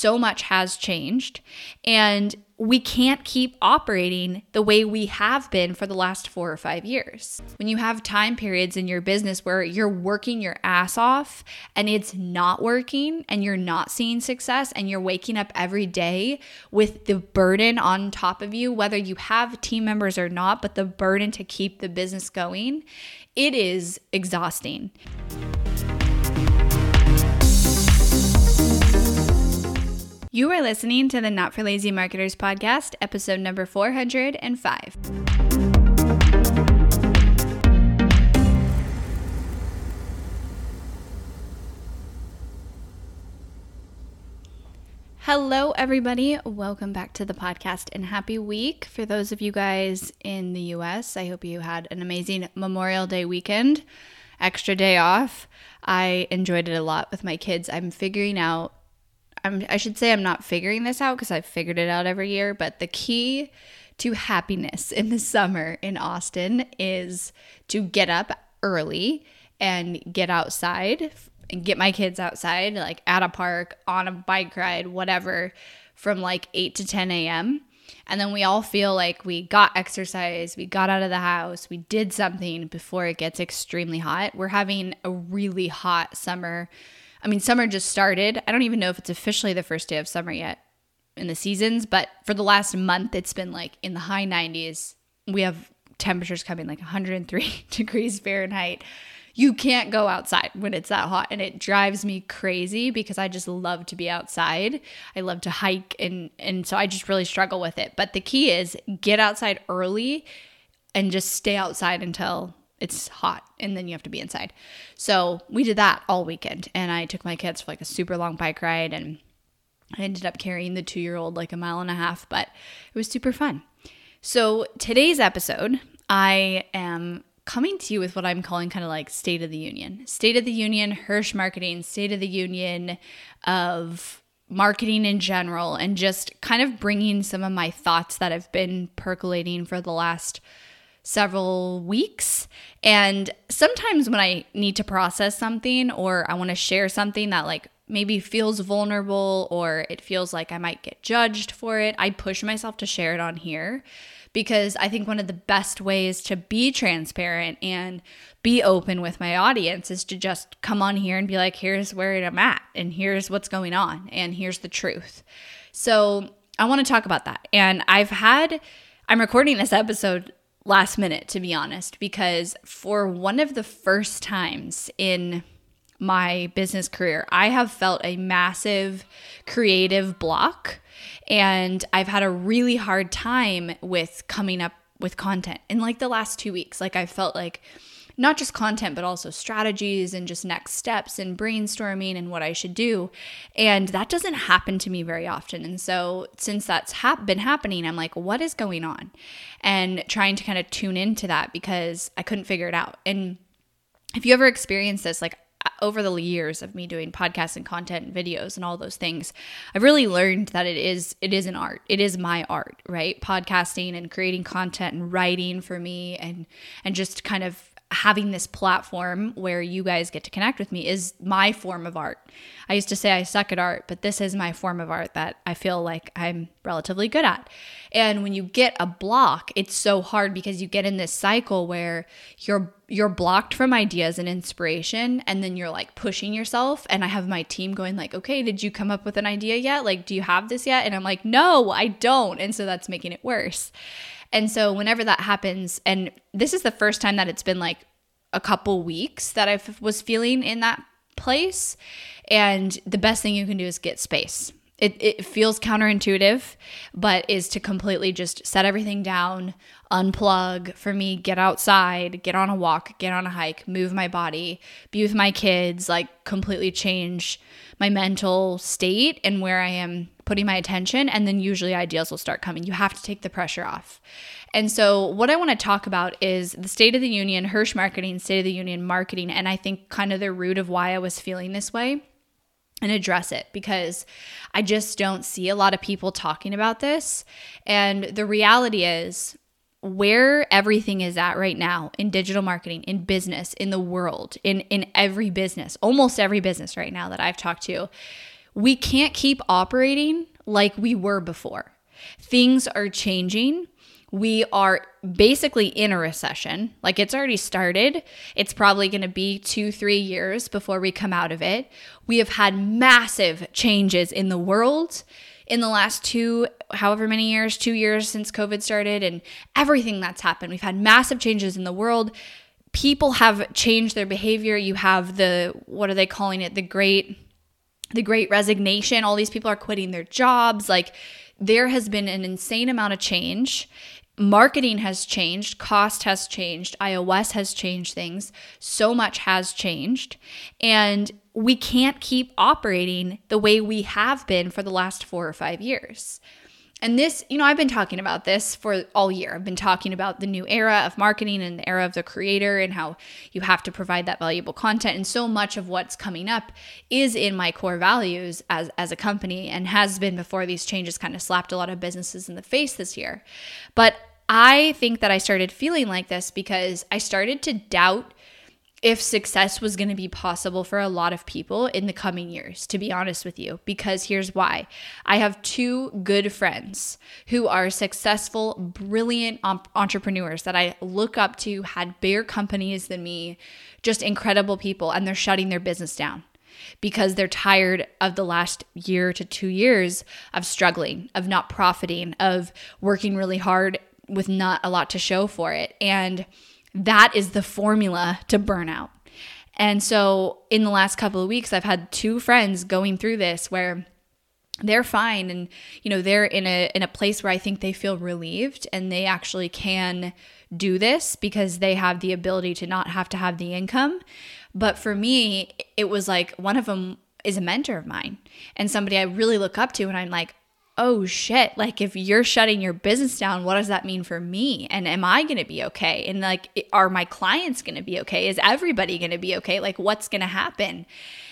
so much has changed and we can't keep operating the way we have been for the last four or five years. When you have time periods in your business where you're working your ass off and it's not working and you're not seeing success and you're waking up every day with the burden on top of you, whether you have team members or not, but the burden to keep the business going, it is exhausting. You are listening to the Not for Lazy Marketers podcast, episode number 405. Hello, everybody. Welcome back to the podcast and happy week. For those of you guys in the US, I hope you had an amazing Memorial Day weekend, extra day off. I enjoyed it a lot with my kids. I'm figuring out I'm, I should say I'm not figuring this out because I've figured it out every year, but the key to happiness in the summer in Austin is to get up early and get outside and get my kids outside, like at a park, on a bike ride, whatever, from like 8 to 10 a.m. And then we all feel like we got exercise, we got out of the house, we did something before it gets extremely hot. We're having a really hot summer I mean, summer just started. I don't even know if it's officially the first day of summer yet in the seasons, but for the last month, it's been like in the high 90s. We have temperatures coming like 103 degrees Fahrenheit. You can't go outside when it's that hot, and it drives me crazy because I just love to be outside. I love to hike, and and so I just really struggle with it. But the key is get outside early and just stay outside until it's hot and then you have to be inside. So we did that all weekend and I took my kids for like a super long bike ride and I ended up carrying the two year old like a mile and a half, but it was super fun. So today's episode, I am coming to you with what I'm calling kind of like State of the Union. State of the Union, Hirsh Marketing, State of the Union of marketing in general, and just kind of bringing some of my thoughts that have been percolating for the last several weeks. And sometimes when I need to process something or I want to share something that like maybe feels vulnerable or it feels like I might get judged for it, I push myself to share it on here because I think one of the best ways to be transparent and be open with my audience is to just come on here and be like, here's where I'm at, and here's what's going on, and here's the truth. So I want to talk about that. And I've had, I'm recording this episode last minute, to be honest, because for one of the first times in my business career, I have felt a massive creative block and I've had a really hard time with coming up with content in like the last two weeks. Like I felt like not just content, but also strategies and just next steps and brainstorming and what I should do. And that doesn't happen to me very often. And so, since that's ha- been happening, I'm like, what is going on? And trying to kind of tune into that because I couldn't figure it out. And if you ever experienced this, like, uh, over the years of me doing podcasts and content and videos and all those things i've really learned that it is it is an art it is my art right podcasting and creating content and writing for me and and just kind of having this platform where you guys get to connect with me is my form of art. I used to say I suck at art, but this is my form of art that I feel like I'm relatively good at. And when you get a block, it's so hard because you get in this cycle where you're you're blocked from ideas and inspiration and then you're like pushing yourself and I have my team going like, "Okay, did you come up with an idea yet? Like, do you have this yet?" And I'm like, "No, I don't." And so that's making it worse. And so whenever that happens, and this is the first time that it's been like a couple weeks that I was feeling in that place. And the best thing you can do is get space. It, it feels counterintuitive, but is to completely just set everything down, unplug for me, get outside, get on a walk, get on a hike, move my body, be with my kids, like completely change my mental state and where I am putting my attention, and then usually ideas will start coming. You have to take the pressure off. And so, what I want to talk about is the State of the Union, Hirsh Marketing, State of the Union marketing, and I think kind of the root of why I was feeling this way and address it because I just don't see a lot of people talking about this. And the reality is, where everything is at right now in digital marketing, in business, in the world, in, in every business, almost every business right now that I've talked to, we can't keep operating like we were before. Things are changing. We are basically in a recession. Like it's already started. It's probably going to be two, three years before we come out of it. We have had massive changes in the world in the last two, however many years, two years since COVID started, and everything that's happened. We've had massive changes in the world. People have changed their behavior. You have the, what are they calling it? The great, the great resignation. All these people are quitting their jobs. Like, there has been an insane amount of change. Marketing has changed, cost has changed, iOS has changed things. So much has changed. And we can't keep operating the way we have been for the last four or five years. And this, you know, I've been talking about this for all year. I've been talking about the new era of marketing and the era of the creator and how you have to provide that valuable content. And so much of what's coming up is in my core values as, as a company and has been before these changes kind of slapped a lot of businesses in the face this year. But I think that I started feeling like this because I started to doubt if success was going to be possible for a lot of people in the coming years, to be honest with you, because here's why. I have two good friends who are successful, brilliant entrepreneurs that I look up to, had bigger companies than me, just incredible people, and they're shutting their business down because they're tired of the last year to two years of struggling, of not profiting, of working really hard with not a lot to show for it. And that is the formula to burnout. And so in the last couple of weeks, I've had two friends going through this where they're fine and you know they're in a in a place where I think they feel relieved and they actually can do this because they have the ability to not have to have the income. But for me, it was like one of them is a mentor of mine and somebody I really look up to and I'm like, oh shit, like if you're shutting your business down, what does that mean for me? And am I going to be okay? And like, are my clients going to be okay? Is everybody going to be okay? Like, what's going to happen?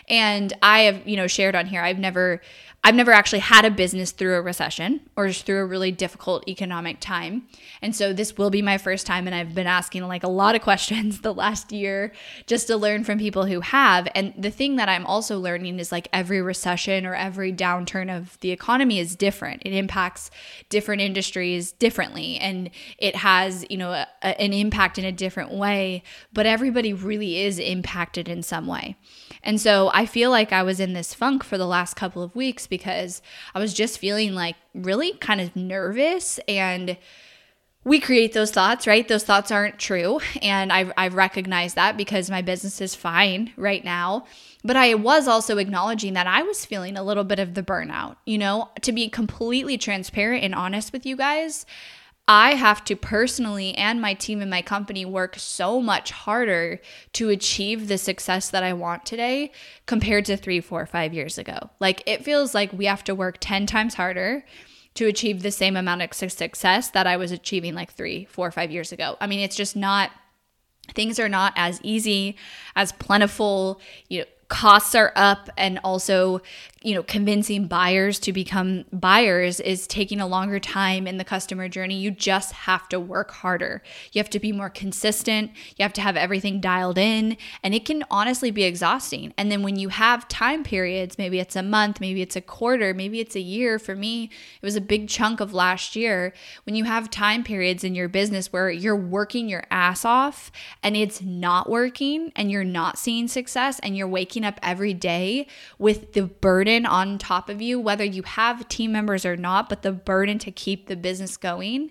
And I have, you know, shared on here, I've never I've never actually had a business through a recession or just through a really difficult economic time. And so this will be my first time and I've been asking like a lot of questions the last year just to learn from people who have. And the thing that I'm also learning is like every recession or every downturn of the economy is different. It impacts different industries differently and it has, you know, a, a, an impact in a different way, but everybody really is impacted in some way. And so I feel like I was in this funk for the last couple of weeks because I was just feeling like really kind of nervous and we create those thoughts, right? Those thoughts aren't true. And I've, I've recognized that because my business is fine right now. But I was also acknowledging that I was feeling a little bit of the burnout. You know, to be completely transparent and honest with you guys, I have to personally and my team and my company work so much harder to achieve the success that I want today compared to three, four, five years ago. Like it feels like we have to work 10 times harder to achieve the same amount of success that I was achieving like three, four, five years ago. I mean, it's just not things are not as easy as plentiful you know costs are up and also you know convincing buyers to become buyers is taking a longer time in the customer journey. You just have to work harder. You have to be more consistent. You have to have everything dialed in and it can honestly be exhausting. And then when you have time periods maybe it's a month maybe it's a quarter maybe it's a year for me it was a big chunk of last year. When you have time periods in your business where you're working your ass off and it's not working and you're not seeing success and you're waking up every day with the burden on top of you, whether you have team members or not, but the burden to keep the business going,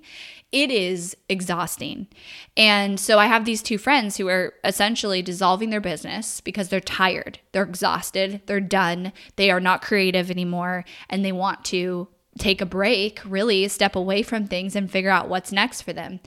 it is exhausting. And so I have these two friends who are essentially dissolving their business because they're tired, they're exhausted, they're done, they are not creative anymore, and they want to take a break, really step away from things and figure out what's next for them.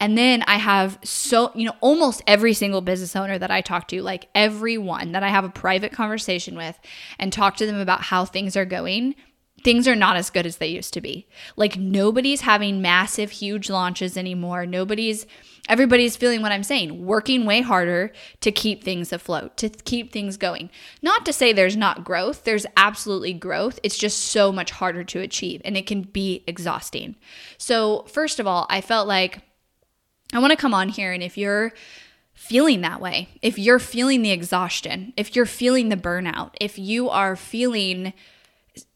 And then I have so, you know, almost every single business owner that I talk to, like everyone that I have a private conversation with and talk to them about how things are going, things are not as good as they used to be. Like nobody's having massive, huge launches anymore. Nobody's, everybody's feeling what I'm saying, working way harder to keep things afloat, to keep things going. Not to say there's not growth, there's absolutely growth. It's just so much harder to achieve and it can be exhausting. So, first of all, I felt like, I want to come on here and if you're feeling that way, if you're feeling the exhaustion, if you're feeling the burnout, if you are feeling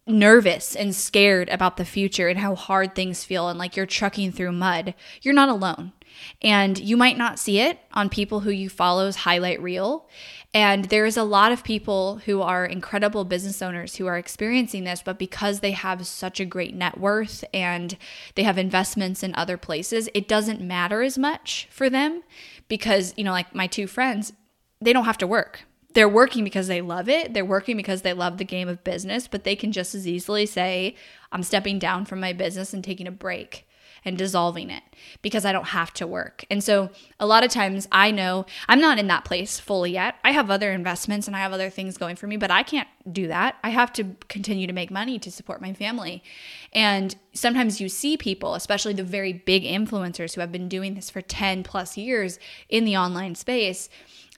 nervous and scared about the future and how hard things feel and like you're trucking through mud, you're not alone. And you might not see it on people who you follow's highlight reel. And there's a lot of people who are incredible business owners who are experiencing this, but because they have such a great net worth and they have investments in other places, it doesn't matter as much for them because, you know, like my two friends, they don't have to work. They're working because they love it. They're working because they love the game of business, but they can just as easily say, I'm stepping down from my business and taking a break and dissolving it because I don't have to work. And so a lot of times I know I'm not in that place fully yet. I have other investments and I have other things going for me, but I can't do that. I have to continue to make money to support my family. And sometimes you see people, especially the very big influencers who have been doing this for 10 plus years in the online space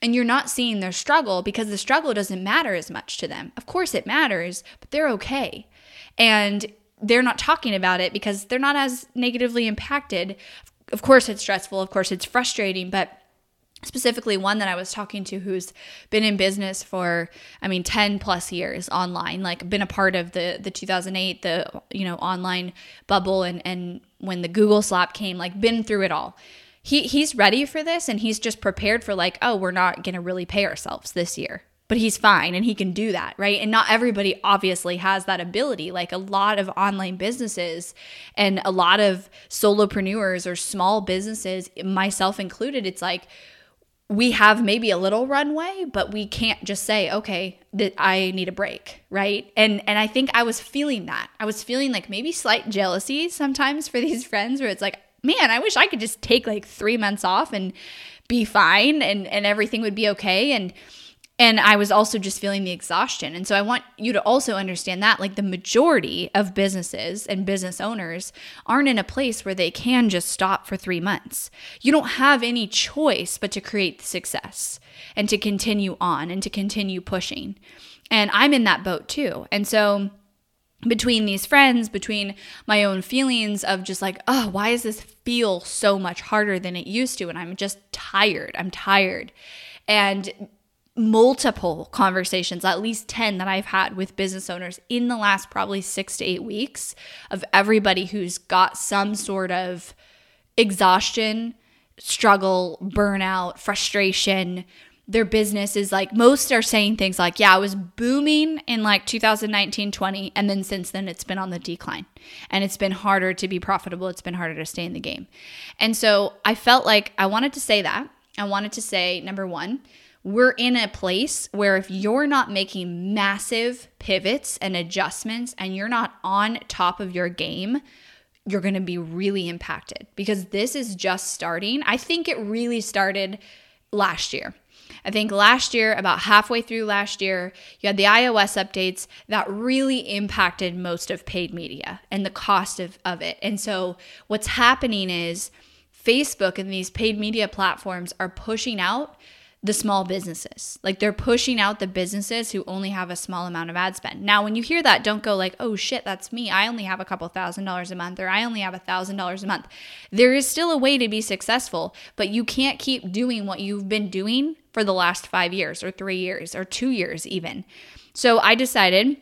and you're not seeing their struggle because the struggle doesn't matter as much to them. Of course, it matters, but they're okay. And they're not talking about it because they're not as negatively impacted. Of course, it's stressful. Of course, it's frustrating, but specifically one that I was talking to who's been in business for I mean 10 plus years online like been a part of the the 2008 the you know online bubble and and when the Google slap came like been through it all he he's ready for this and he's just prepared for like oh we're not going to really pay ourselves this year but he's fine and he can do that, right? And not everybody obviously has that ability. Like a lot of online businesses and a lot of solopreneurs or small businesses, myself included, it's like we have maybe a little runway, but we can't just say, okay, that I need a break, right? And and I think I was feeling that. I was feeling like maybe slight jealousy sometimes for these friends where it's like, man, I wish I could just take like 3 months off and be fine and and everything would be okay and and I was also just feeling the exhaustion. And so I want you to also understand that like the majority of businesses and business owners aren't in a place where they can just stop for three months. You don't have any choice but to create success and to continue on and to continue pushing. And I'm in that boat too. And so between these friends, between my own feelings of just like, oh, why does this feel so much harder than it used to? And I'm just tired. I'm tired. And multiple conversations, at least 10 that I've had with business owners in the last probably six to eight weeks of everybody who's got some sort of exhaustion, struggle, burnout, frustration. Their business is like, most are saying things like, yeah, I was booming in like 2019 20, and then since then it's been on the decline and it's been harder to be profitable. It's been harder to stay in the game. And so I felt like I wanted to say that. I wanted to say, number one, we're in a place where if you're not making massive pivots and adjustments and you're not on top of your game, you're going to be really impacted because this is just starting. I think it really started last year. I think last year, about halfway through last year, you had the iOS updates that really impacted most of paid media and the cost of, of it. And so, what's happening is Facebook and these paid media platforms are pushing out the small businesses. Like they're pushing out the businesses who only have a small amount of ad spend. Now, when you hear that, don't go like, oh shit, that's me. I only have a couple thousand dollars a month or I only have a thousand dollars a month. There is still a way to be successful, but you can't keep doing what you've been doing for the last five years or three years or two years, even. So I decided.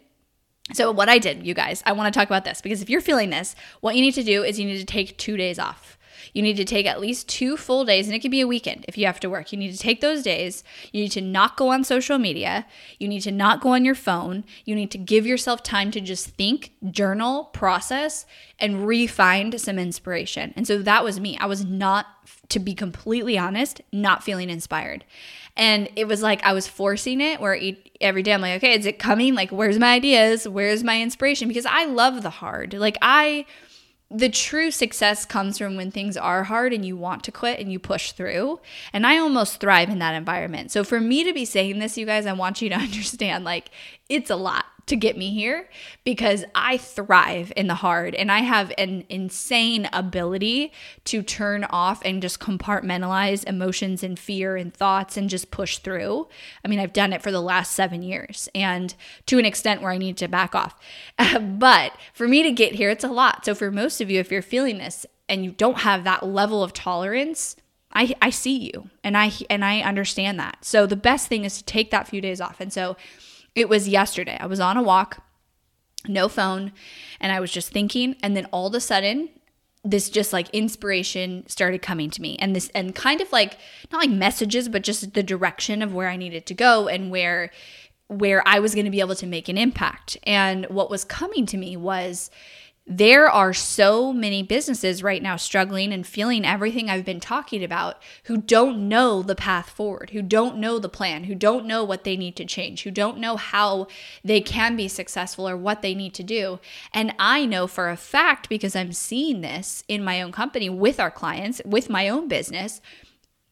So, what I did, you guys, I want to talk about this because if you're feeling this, what you need to do is you need to take two days off. You need to take at least two full days, and it could be a weekend if you have to work. You need to take those days. You need to not go on social media. You need to not go on your phone. You need to give yourself time to just think, journal, process, and re-find some inspiration. And so that was me. I was not, to be completely honest, not feeling inspired. And it was like I was forcing it where every day I'm like, okay, is it coming? Like, where's my ideas? Where's my inspiration? Because I love the hard. Like, I the true success comes from when things are hard and you want to quit and you push through. And I almost thrive in that environment. So for me to be saying this, you guys, I want you to understand like it's a lot to get me here because I thrive in the hard and I have an insane ability to turn off and just compartmentalize emotions and fear and thoughts and just push through. I mean, I've done it for the last seven years and to an extent where I need to back off. but for me to get here, it's a lot. So for most of you, if you're feeling this and you don't have that level of tolerance, I, I see you and I and I understand that. So the best thing is to take that few days off. And so it was yesterday. I was on a walk no phone. And I was just thinking. And then all of a sudden, this just like inspiration started coming to me and this and kind of like not like messages but just the direction of where I needed to go and where where I was going to be able to make an impact. And what was coming to me was there are so many businesses right now struggling and feeling everything I've been talking about who don't know the path forward, who don't know the plan, who don't know what they need to change, who don't know how they can be successful or what they need to do. And I know for a fact because I'm seeing this in my own company with our clients, with my own business,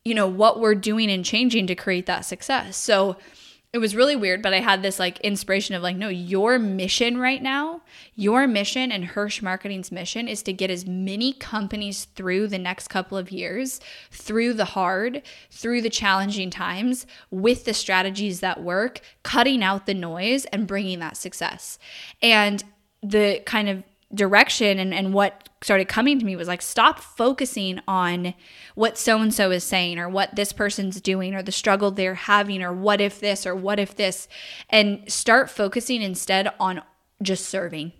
you know, what we're doing and changing to create that success. So, it was really weird, but I had this like inspiration of like, no, your mission right now, your mission and Hirsh Marketing's mission is to get as many companies through the next couple of years, through the hard, through the challenging times, with the strategies that work, cutting out the noise and bringing that success. And the kind of direction and, and what started coming to me was like stop focusing on what so and so is saying or what this person's doing or the struggle they're having or what if this or what if this and start focusing instead on just serving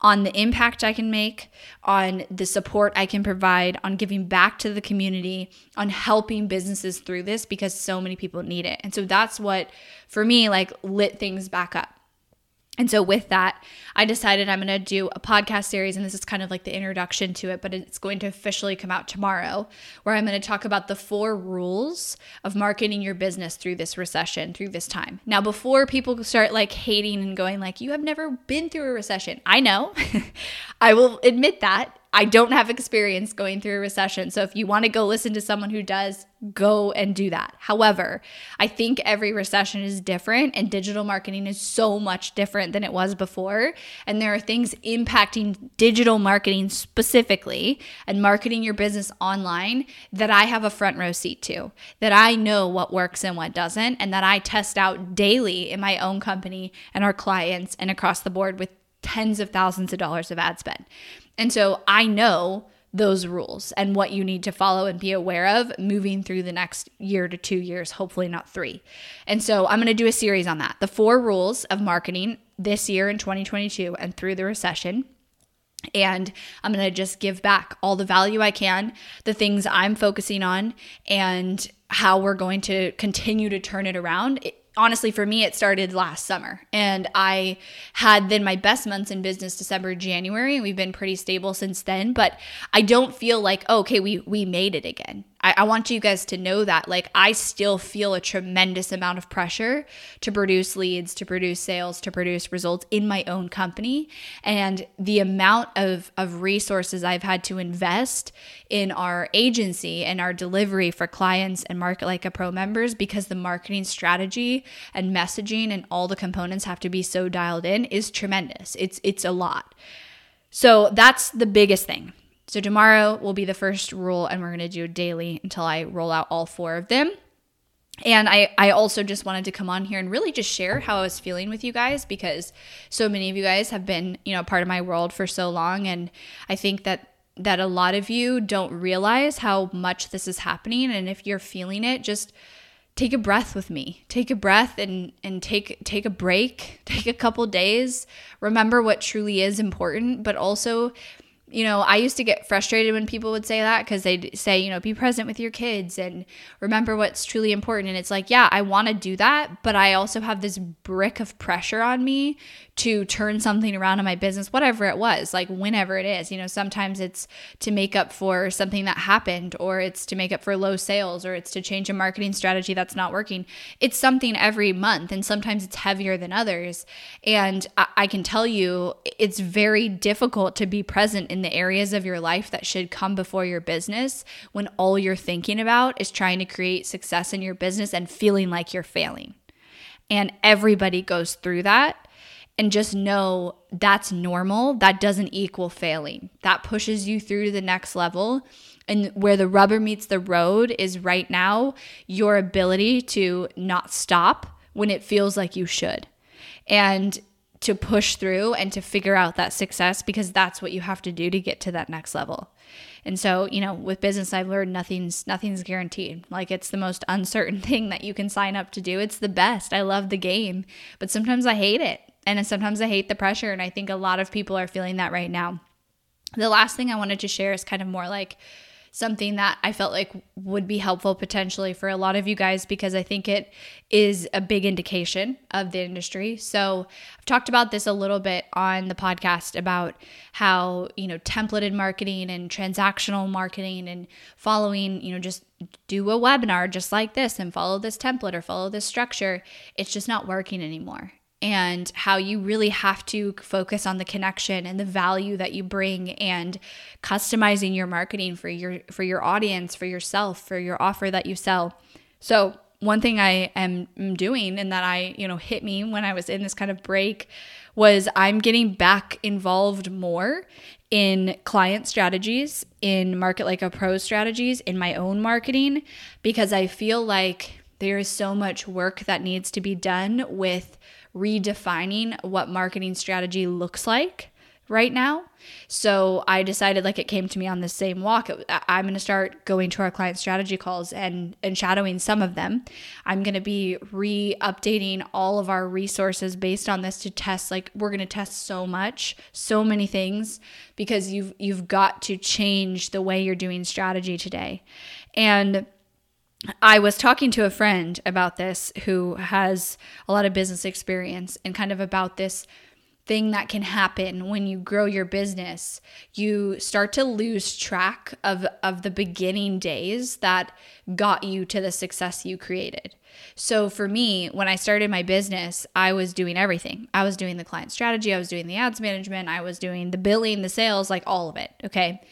on the impact I can make, on the support I can provide, on giving back to the community, on helping businesses through this because so many people need it. And so that's what for me like lit things back up. And so, with that, I decided I'm going to do a podcast series, and this is kind of like the introduction to it, but it's going to officially come out tomorrow, where I'm going to talk about the four rules of marketing your business through this recession, through this time. Now, before people start like hating and going, like, you have never been through a recession, I know, I will admit that. I don't have experience going through a recession. So if you want to go listen to someone who does, go and do that. However, I think every recession is different and digital marketing is so much different than it was before. And there are things impacting digital marketing specifically and marketing your business online that I have a front row seat to, that I know what works and what doesn't, and that I test out daily in my own company and our clients and across the board with tens of thousands of dollars of ad spend. And so I know those rules and what you need to follow and be aware of moving through the next year to two years, hopefully not three. And so I'm going to do a series on that the four rules of marketing this year in 2022 and through the recession. And I'm going to just give back all the value I can, the things I'm focusing on, and how we're going to continue to turn it around honestly for me it started last summer. And i had then my best months in business december january. And we've been pretty stable since then. But i don't feel like oh, okay we we made it again I, I want you guys to know that like I still feel a tremendous amount of pressure to produce leads, to produce sales, to produce results in my own company. And the amount of, of resources I've had to invest in our agency and our delivery for clients and Market Like a Pro members because the marketing strategy and messaging and all the components have to be so dialed in is tremendous. It's it's a lot. So that's the biggest thing. So tomorrow will be the first rule, and we're going to do daily until I roll out all four of them. And I, I also just wanted to come on here and really just share how I was feeling with you guys because so many of you guys have been, you know, part of my world for so long. And I think that that a lot of you don't realize how much this is happening. And if you're feeling it, just take a breath with me. Take a breath and and take take a break. Take a couple days. Remember what truly is important, but also you know, I used to get frustrated when people would say that because they'd say, you know, be present with your kids and remember what's truly important. And it's like, yeah, I want to do that, but I also have this brick of pressure on me to turn something around in my business, whatever it was, like whenever it is. You know, sometimes it's to make up for something that happened, or it's to make up for low sales, or it's to change a marketing strategy that's not working. It's something every month, and sometimes it's heavier than others. And I, I can tell you, it's very difficult to be present in the areas of your life that should come before your business when all you're thinking about is trying to create success in your business and feeling like you're failing. And everybody goes through that and just know that's normal. That doesn't equal failing. That pushes you through to the next level. And where the rubber meets the road is right now your ability to not stop when it feels like you should. And to push through and to figure out that success because that's what you have to do to get to that next level. And so, you know, with business I've learned nothing's nothing's guaranteed. Like it's the most uncertain thing that you can sign up to do. It's the best. I love the game, but sometimes I hate it And sometimes I hate the pressure. And I think a lot of people are feeling that right now. The last thing I wanted to share is kind of more like something that I felt like would be helpful potentially for a lot of you guys because I think it is a big indication of the industry. So, I've talked about this a little bit on the podcast about how, you know, templated marketing and transactional marketing and following, you know, just do a webinar just like this and follow this template or follow this structure. It's just not working anymore and how you really have to focus on the connection and the value that you bring and customizing your marketing for your for your audience for yourself for your offer that you sell. So one thing i am doing and that i you know hit me when i was in this kind of break was i'm getting back involved more in client strategies in market like a pro strategies in my own marketing because i feel like there is so much work that needs to be done with redefining what marketing strategy looks like right now. So I decided like it came to me on the same walk. I'm going to start going to our client strategy calls and and shadowing some of them. I'm going to be re-updating all of our resources based on this to test like we're going to test so much, so many things because you've you've got to change the way you're doing strategy today. And I was talking to a friend about this who has a lot of business experience and kind of about this thing that can happen when you grow your business. You start to lose track of, of the beginning days that got you to the success you created. So for me, when I started my business, I was doing everything. I was doing the client strategy, I was doing the ads management, I was doing the billing, the sales, like all of it. Okay.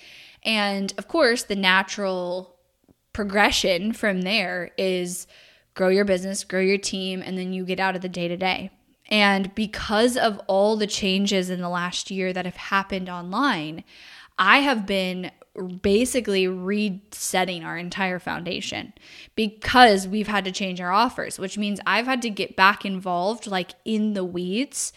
And of course, the natural progression from there is grow your business, grow your team, and then you get out of the day to day. And because of all the changes in the last year that have happened online, I have been basically resetting our entire foundation because we've had to change our offers, which means I've had to get back involved, like in the weeds,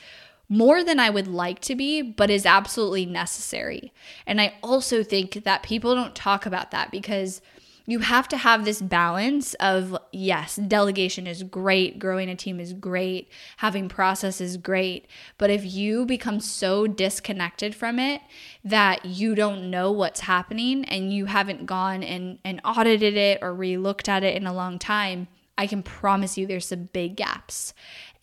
more than I would like to be, but is absolutely necessary. And I also think that people don't talk about that because you have to have this balance of yes, delegation is great, growing a team is great, having process is great. But if you become so disconnected from it that you don't know what's happening and you haven't gone and, and audited it or re looked at it in a long time, I can promise you there's some big gaps.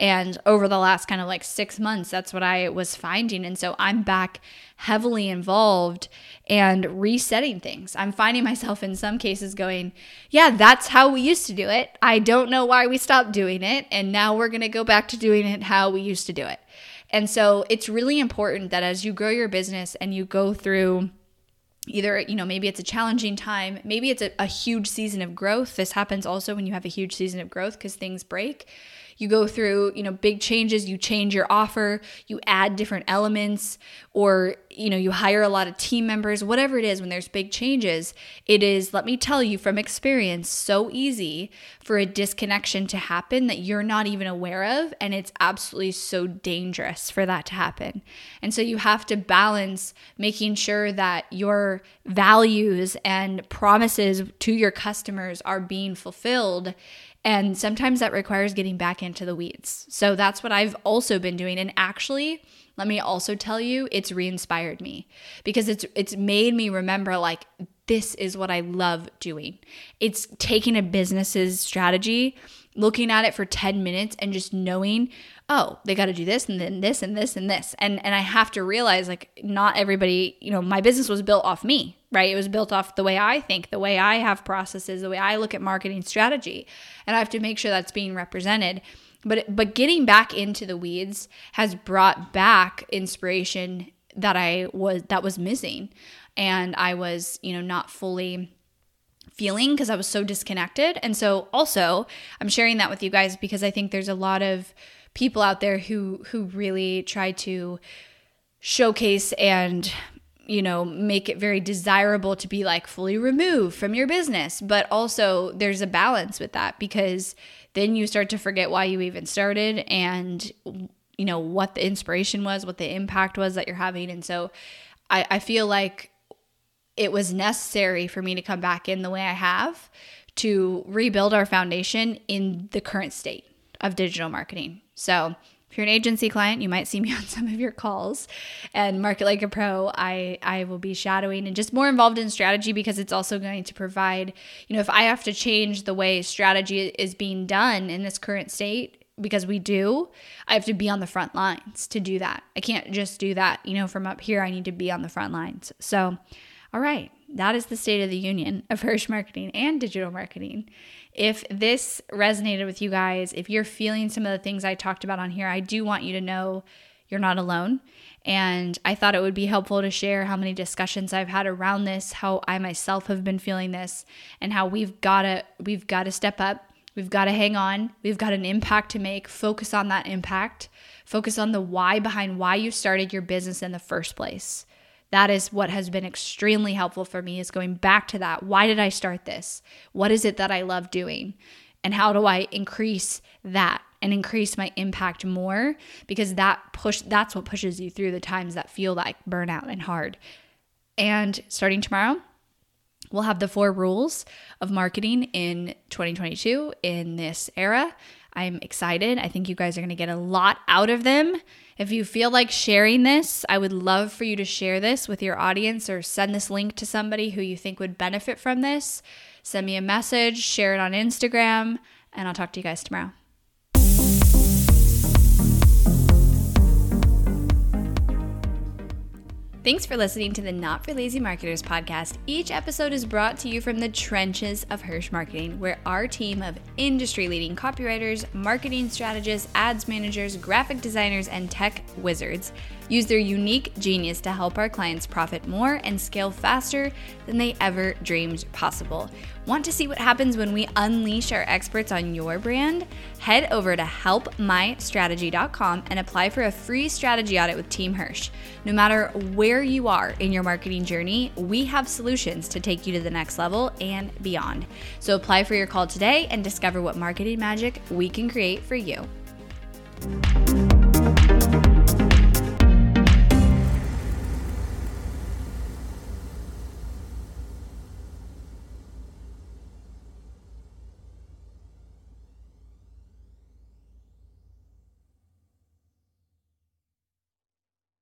And over the last kind of like six months, that's what I was finding. And so I'm back heavily involved and resetting things. I'm finding myself in some cases going, yeah, that's how we used to do it. I don't know why we stopped doing it. And now we're going to go back to doing it how we used to do it. And so it's really important that as you grow your business and you go through, either you know maybe it's a challenging time maybe it's a, a, huge season of growth. This happens also when you have a huge season of growth because things break you go through, you know, big changes, you change your offer, you add different elements, or, you know, you hire a lot of team members, whatever it is, when there's big changes, it is, let me tell you from experience, so easy for a disconnection to happen that you're not even aware of. And it's absolutely so dangerous for that to happen. And so you have to balance making sure that your values and promises to your customers are being fulfilled and sometimes that requires getting back into the weeds. So that's what I've also been doing. And actually, let me also tell you, it's re-inspired me because it's it's made me remember like this is what I love doing. It's taking a business's strategy, looking at it for 10 minutes and just knowing, oh, they got to do this and then this and this and this. And and I have to realize like not everybody, you know, my business was built off me, right? It was built off the way I think, the way I have processes, the way I look at marketing strategy. And I have to make sure that's being represented. But but getting back into the weeds has brought back inspiration that I was that was missing and I was, you know, not fully feeling because I was so disconnected. And so also, I'm sharing that with you guys because I think there's a lot of people out there who who really try to showcase and you know, make it very desirable to be like fully removed from your business. But also, there's a balance with that because then you start to forget why you even started and, you know, what the inspiration was, what the impact was that you're having. And so I, I feel like it was necessary for me to come back in the way I have to rebuild our foundation in the current state of digital marketing. So, If you're an agency client, you might see me on some of your calls. And Market Like a Pro, I I will be shadowing and just more involved in strategy because it's also going to provide, you know, if I have to change the way strategy is being done in this current state, because we do, I have to be on the front lines to do that. I can't just do that, you know, from up here. I need to be on the front lines. So, all right, that is the state of the union of Hirsh marketing and digital marketing. If this resonated with you guys, if you're feeling some of the things I talked about on here, I do want you to know you're not alone. And I thought it would be helpful to share how many discussions I've had around this, how I myself have been feeling this, and how we've got to we've got to step up. We've got to hang on. We've got an impact to make. Focus on that impact. Focus on the why behind why you started your business in the first place that is what has been extremely helpful for me is going back to that. Why did i start this? What is it that i love doing? And how do i increase that and increase my impact more? Because that push that's what pushes you through the times that feel like burnout and hard. And starting tomorrow we'll have the four rules of marketing in 2022 in this era i'm excited i think you guys are going to get a lot out of them if you feel like sharing this, I would love for you to share this with your audience or send this link to somebody who you think would benefit from this. Send me a message, share it on Instagram, and I'll talk to you guys tomorrow. Thanks for listening to the Not for Lazy Marketers podcast. Each episode is brought to you from the trenches of Hirsh Marketing, where our team of industry leading copywriters, marketing strategists, ads managers, graphic designers, and tech wizards use their unique genius to help our clients profit more and scale faster than they ever dreamed possible. Want to see what happens when we unleash our experts on your brand? Head over to helpmystrategy.com and apply for a free strategy audit with Team Hirsh. No matter where you are in your marketing journey, we have solutions to take you to the next level and beyond. So apply for your call today and discover what marketing magic we can create for you.